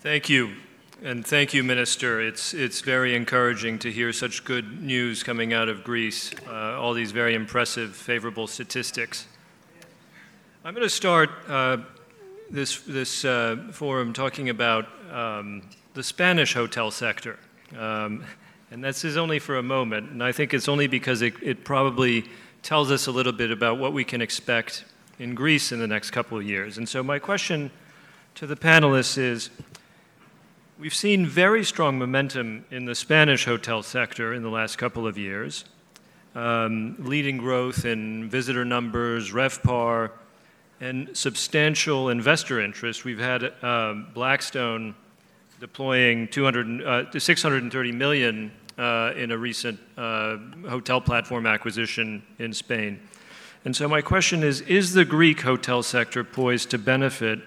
Thank you. And thank you, Minister. It's, it's very encouraging to hear such good news coming out of Greece, uh, all these very impressive, favorable statistics. I'm going to start uh, this, this uh, forum talking about um, the Spanish hotel sector. Um, and this is only for a moment, and I think it's only because it, it probably tells us a little bit about what we can expect in Greece in the next couple of years. And so, my question to the panelists is We've seen very strong momentum in the Spanish hotel sector in the last couple of years, um, leading growth in visitor numbers, RevPAR, and substantial investor interest. We've had uh, Blackstone deploying 200, uh, 630 million uh, in a recent uh, hotel platform acquisition in Spain. And so my question is, is the Greek hotel sector poised to benefit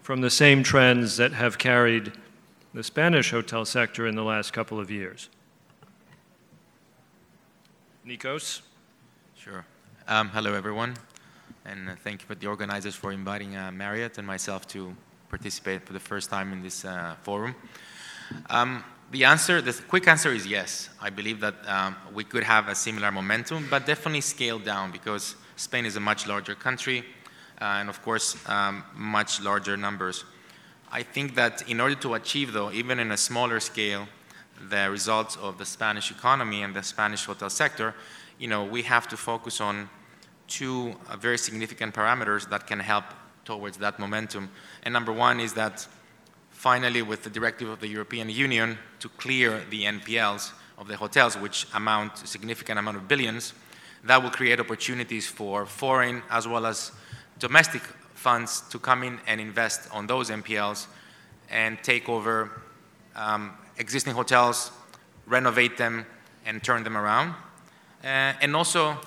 from the same trends that have carried the Spanish hotel sector in the last couple of years. Nikos? Sure. Um, hello, everyone. And uh, thank you for the organizers for inviting uh, Marriott and myself to participate for the first time in this uh, forum. Um, the answer, the quick answer is yes. I believe that um, we could have a similar momentum, but definitely scale down because Spain is a much larger country uh, and, of course, um, much larger numbers. I think that in order to achieve, though, even in a smaller scale, the results of the Spanish economy and the Spanish hotel sector, you know, we have to focus on two uh, very significant parameters that can help towards that momentum. And number one is that finally, with the directive of the European Union to clear the NPLs of the hotels, which amount to a significant amount of billions, that will create opportunities for foreign as well as domestic funds to come in and invest on those NPLs and take over um, existing hotels, renovate them, and turn them around. Uh, and also,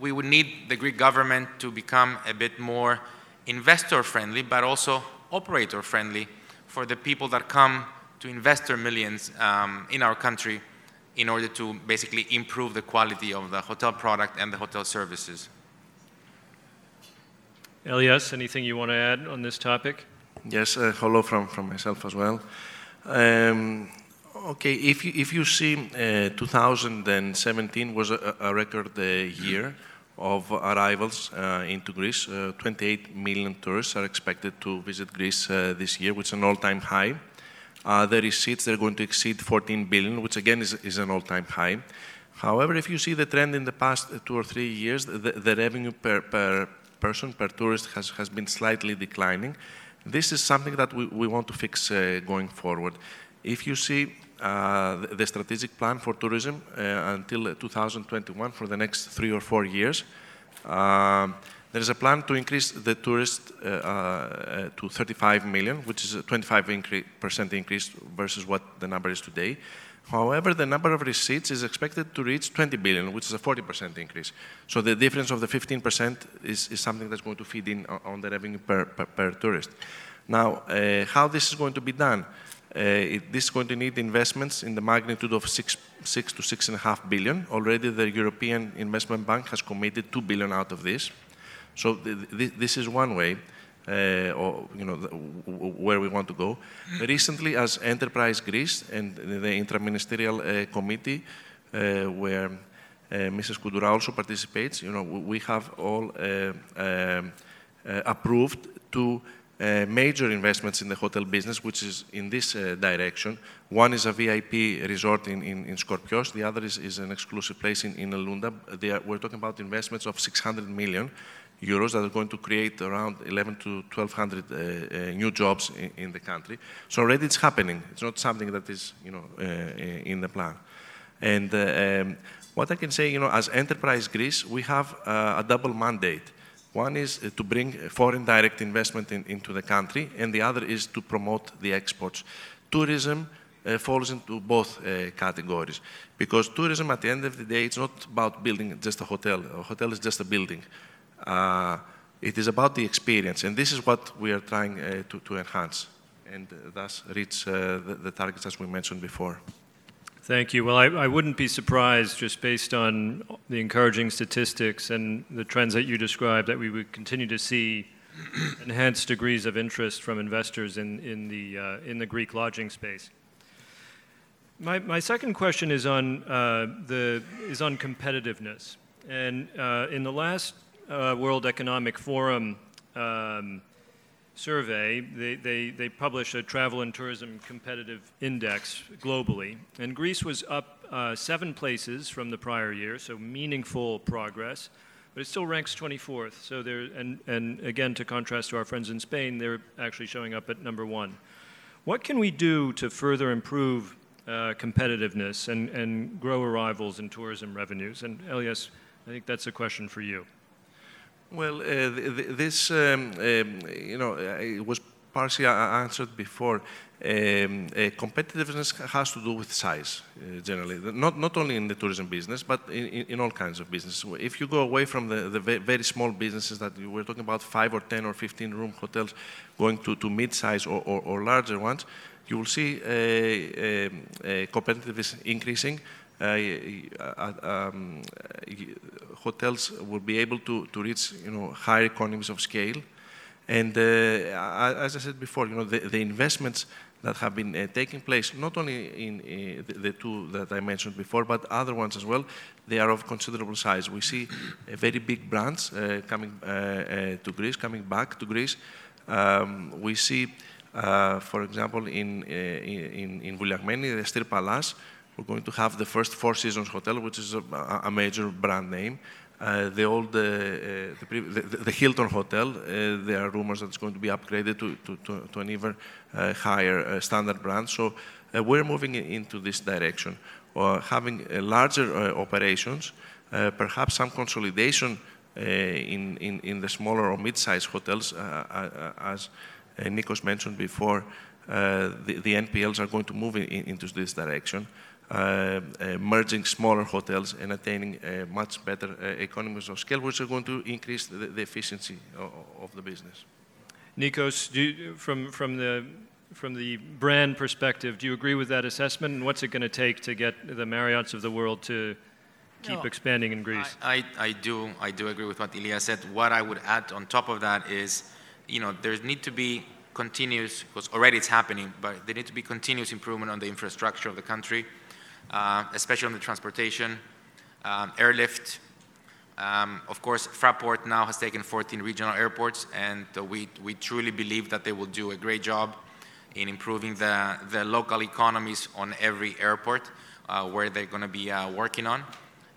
we would need the Greek government to become a bit more investor friendly, but also operator friendly for the people that come to invest their millions um, in our country in order to basically improve the quality of the hotel product and the hotel services. Elias, anything you want to add on this topic? Yes, uh, hello from, from myself as well. Um, okay, if you, if you see, uh, 2017 was a, a record uh, year of arrivals uh, into Greece. Uh, 28 million tourists are expected to visit Greece uh, this year, which is an all-time high. the receipts, they're going to exceed 14 billion, which again is, is an all-time high. However, if you see the trend in the past two or three years, the, the revenue per, per, person per tourist has, has been slightly declining. This is something that we, we want to fix uh, going forward. If you see uh, the, strategic plan for tourism uh, until 2021 for the next three or four years, um, there is a plan to increase the tourists uh, uh, to 35 million, which is a 25% incre increase versus what the number is today. However, the number of receipts is expected to reach 20 billion, which is a 40% increase. So the difference of the 15% is, is something that's going to feed in on the revenue per, per, per tourist. Now, uh, how this is going to be done? Uh, it, this is going to need investments in the magnitude of six, six to six and a half billion. Already, the European Investment Bank has committed two billion out of this. So th th this is one way uh, or you know, the, where we want to go. Recently, as Enterprise Greece and the intraministerial uh, committee, uh, where uh, Mrs. Kountoura also participates, you know, we have all uh, um, uh, approved to major investments in the hotel business, which is in this direction. One is a VIP resort in, in, in Skorpios. The other is, is an exclusive place in, in Elounda. Are, we're talking about investments of 600 million euros that are going to create around 11 to 1,200 uh, uh, new jobs in, in, the country. So already it's happening. It's not something that is, you know, uh, in the plan. And um, what I can say, you know, as Enterprise Greece, we have a double mandate. One is to bring foreign direct investment in, into the country, and the other is to promote the exports. Tourism uh, falls into both uh, categories because tourism, at the end of the day, it's not about building just a hotel. A hotel is just a building. Uh, it is about the experience, and this is what we are trying uh, to, to, enhance, and thus reach uh, the, the, targets as we mentioned before. Thank you. Well, I, I, wouldn't be surprised, just based on the encouraging statistics and the trends that you described, that we would continue to see enhanced degrees of interest from investors in, in, the, uh, in the Greek lodging space. My, my second question is on, uh, the, is on competitiveness. And uh, in the last uh, World Economic Forum um, survey, they, they, they published a travel and tourism competitive index globally. And Greece was up uh, seven places from the prior year, so meaningful progress. But it still ranks 24th. So there, and, and again, to contrast to our friends in Spain, they're actually showing up at number one. What can we do to further improve uh, competitiveness and, and grow arrivals and tourism revenues? And Elias, I think that's a question for you. Well, uh, th th this, um, um, you know, uh, it was partially answered before. Um, uh, competitiveness has to do with size, uh, generally. Not, not only in the tourism business, but in, in all kinds of business. If you go away from the, the very small businesses that we were talking about, 5 or 10 or 15 room hotels, going to, to mid-size or, or, or, larger ones, you will see uh, um, competitiveness increasing. Uh, um, hotels will be able to, to reach you know, higher economies of scale. And uh, as I said before, you know, the, the investments that have been uh, taking place, not only in uh, the, the, two that I mentioned before, but other ones as well, they are of considerable size. We see very big brands uh, coming uh, to Greece, coming back to Greece. Um, we see, for example, in, in, in Vouliagmeni, the Astir Palace, we're going to have the first Four Seasons hotel, which is a, a major brand name. Uh, the old, uh, uh the, the, the, Hilton Hotel, uh, there are rumors that it's going to be upgraded to, to, to, to an even uh, higher uh, standard brand. So uh, we're moving into this direction, uh, having larger operations, perhaps some consolidation in, in, in, the smaller or mid-sized hotels, as Nikos mentioned before, the, the, NPLs are going to move in, into this direction. Uh, uh, merging smaller hotels and attaining much better uh, economies of scale, which are going to increase the, the efficiency of, of, the business. Nikos, you, from, from, the, from the brand perspective, do you agree with that assessment? And what's it going to take to get the Marriotts of the world to keep no, expanding in Greece? I, I, I, do, I do agree with what Ilya said. What I would add on top of that is, you know, there need to be continuous, because already it's happening, but there need to be continuous improvement on the infrastructure of the country uh, especially on the transportation, um, airlift. Um, of course, Fraport now has taken 14 regional airports, and uh, we, we truly believe that they will do a great job in improving the, the local economies on every airport uh, where they're going to be uh, working on.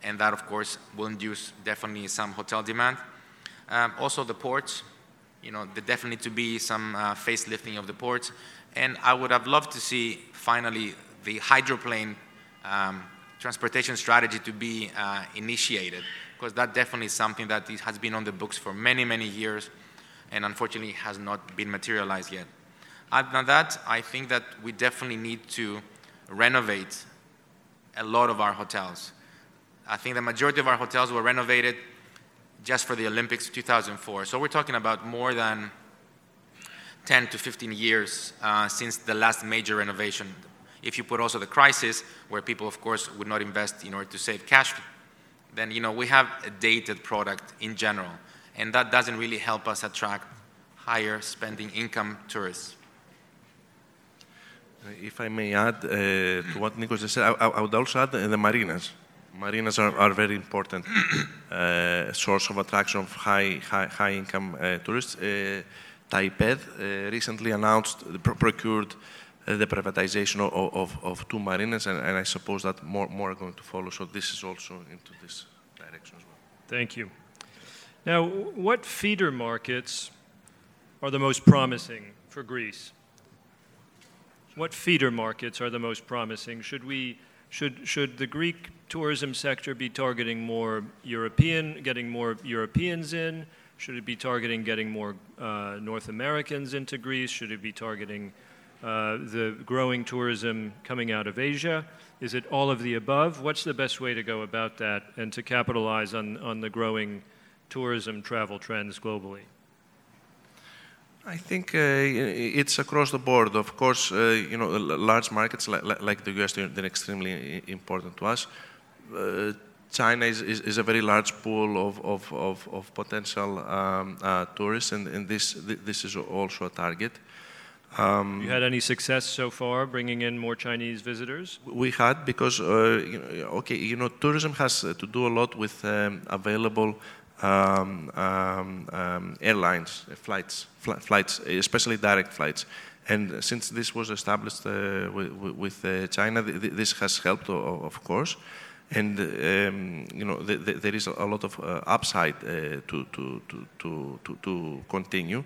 And that, of course, will induce definitely some hotel demand. Um, also, the ports, you know, there definitely to be some uh, facelifting of the ports. And I would have loved to see finally the hydroplane um, transportation strategy to be uh, initiated, because that definitely is something that has been on the books for many, many years, and unfortunately has not been materialized yet. Other than that, I think that we definitely need to renovate a lot of our hotels. I think the majority of our hotels were renovated just for the Olympics 2004. So we're talking about more than 10 to 15 years uh, since the last major renovation. If you put also the crisis, where people, of course, would not invest in order to save cash, then you know we have a dated product in general, and that doesn't really help us attract higher spending income tourists. Uh, if I may add uh, to what Nikos just said, I, I, would also add the marinas. Marinas are, are very important uh, source of attraction of high, high, high income uh, tourists. Uh, TAIPED uh, recently announced, procured uh, the privatization of, of, of two marinas, and, and, I suppose that more, more are going to follow. So this is also into this direction as well. Thank you. Now, what feeder markets are the most promising for Greece? What feeder markets are the most promising? Should we should should the Greek tourism sector be targeting more European, getting more Europeans in? Should it be targeting getting more uh, North Americans into Greece? Should it be targeting uh, the growing tourism coming out of Asia? Is it all of the above? What's the best way to go about that and to capitalize on, on the growing tourism travel trends globally? I think uh, it's across the board. Of course, uh, you know, large markets like, like, the US, they're extremely important to us. Uh, China is, is, is, a very large pool of, of, of, of potential um, uh, tourists, and, and this, this is also a target. Um, you had any success so far bringing in more Chinese visitors? We had because, uh, you know, okay, you know, tourism has to do a lot with um, available um, um, um airlines, flights, fl flights, especially direct flights. And since this was established uh, with, with uh, China, th th this has helped, of course. And um, you know, th th there is a lot of uh, upside uh, to, to, to, to, to continue.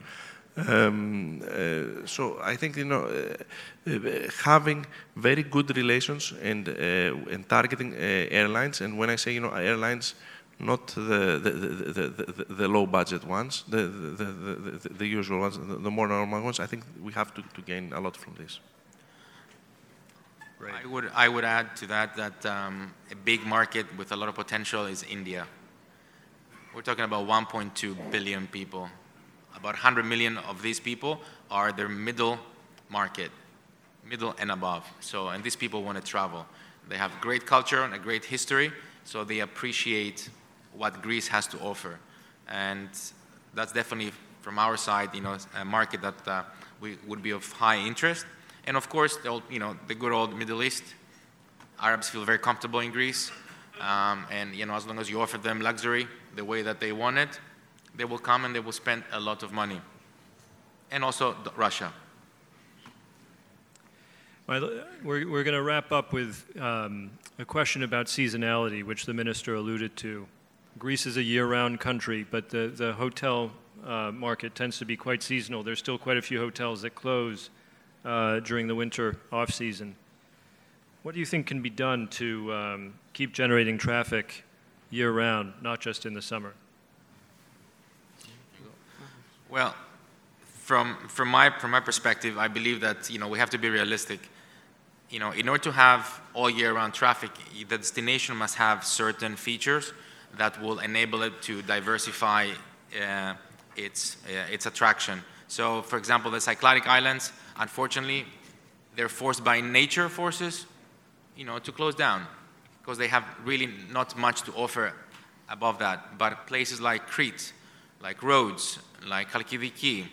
Um, uh, so I think you know uh, uh, having very good relations and uh, and targeting airlines. And when I say you know airlines, not the the, the, the, the low budget ones, the, the, the, the, usual ones, the, more normal ones. I think we have to, to gain a lot from this. Right. I would I would add to that that um, a big market with a lot of potential is India. We're talking about 1.2 billion people about 100 million of these people are their middle market, middle and above. So, and these people want to travel. They have great culture and a great history, so they appreciate what Greece has to offer. And that's definitely, from our side, you know, a market that uh, we, would be of high interest. And of course, the, old, you know, the good old Middle East, Arabs feel very comfortable in Greece. Um, and you know, as long as you offer them luxury the way that they want it, they will come and they will spend a lot of money. And also Russia. Well, we're, we're going to wrap up with um, a question about seasonality, which the minister alluded to. Greece is a year round country, but the, the hotel uh, market tends to be quite seasonal. There's still quite a few hotels that close uh, during the winter off season. What do you think can be done to um, keep generating traffic year round, not just in the summer? Well, from, from, my, from my perspective, I believe that you know, we have to be realistic. You know, in order to have all year round traffic, the destination must have certain features that will enable it to diversify uh, its, uh, its attraction. So, for example, the Cycladic Islands, unfortunately, they're forced by nature forces, you know, to close down because they have really not much to offer above that. But places like Crete, like Rhodes, like Chalkidiki,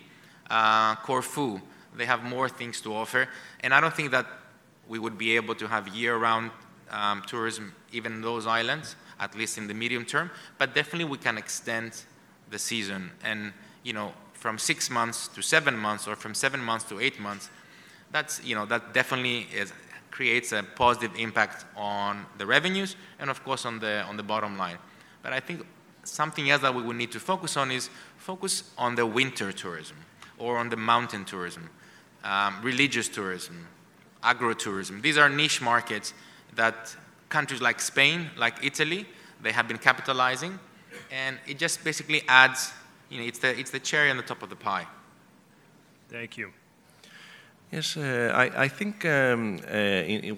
uh, Corfu. They have more things to offer. And I don't think that we would be able to have year-round um, tourism even in those islands, at least in the medium term. But definitely we can extend the season. And, you know, from six months to seven months or from seven months to eight months, that's, you know, that definitely is, creates a positive impact on the revenues and, of course, on the, on the bottom line. But I think something else that we would need to focus on is focus on the winter tourism or on the mountain tourism, um, religious tourism, agro-tourism. These are niche markets that countries like Spain, like Italy, they have been capitalizing, and it just basically adds, you know, it's the, it's the cherry on the top of the pie. Thank you. Yes, uh, I, I, think um, uh, in, in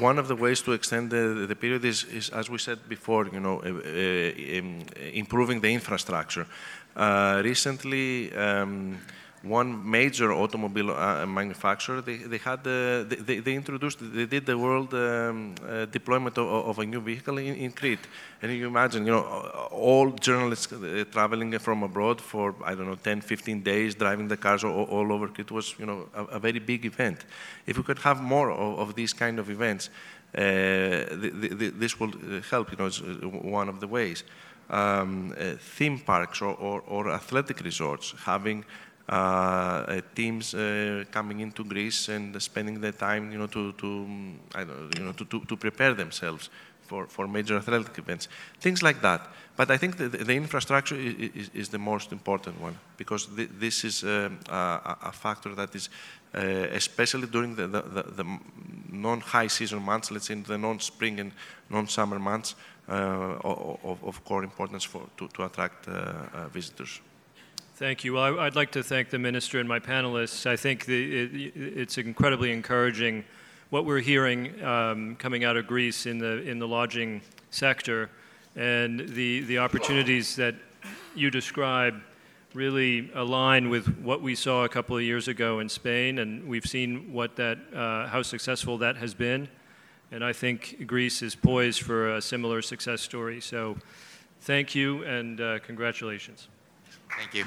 one of the ways to extend the, the period is, is, as we said before, you know, uh, uh um, improving the infrastructure. Uh, recently, um, one major automobile uh, manufacturer, they, they had uh, they, they, introduced, they did the world um, uh, deployment of, of, a new vehicle in, in, Crete. And you imagine, you know, all journalists uh, traveling from abroad for, I don't know, 10, 15 days, driving the cars all, all over Crete was, you know, a, a, very big event. If we could have more of, of these kind of events, uh, the, the, this will help, you know, it's one of the ways. Um, theme parks or, or, or athletic resorts having uh, uh, teams uh, coming into Greece and spending their time, you know, to, to, I don't, you know, to, to, to prepare themselves for, for major athletic events, things like that. But I think the, the infrastructure is, is, is, the most important one because th this is um, a, a, factor that is, uh, especially during the, the, the non-high season months, let's say in the non-spring and non-summer months, uh, of, of, core importance for, to, to attract uh, visitors. Thank you. Well, I, would like to thank the minister and my panelists. I think the, it, it's incredibly encouraging what we're hearing um, coming out of Greece in the in the lodging sector, and the the opportunities that you describe really align with what we saw a couple of years ago in Spain, and we've seen what that uh, how successful that has been. And I think Greece is poised for a similar success story. So thank you and uh, congratulations. Thank you.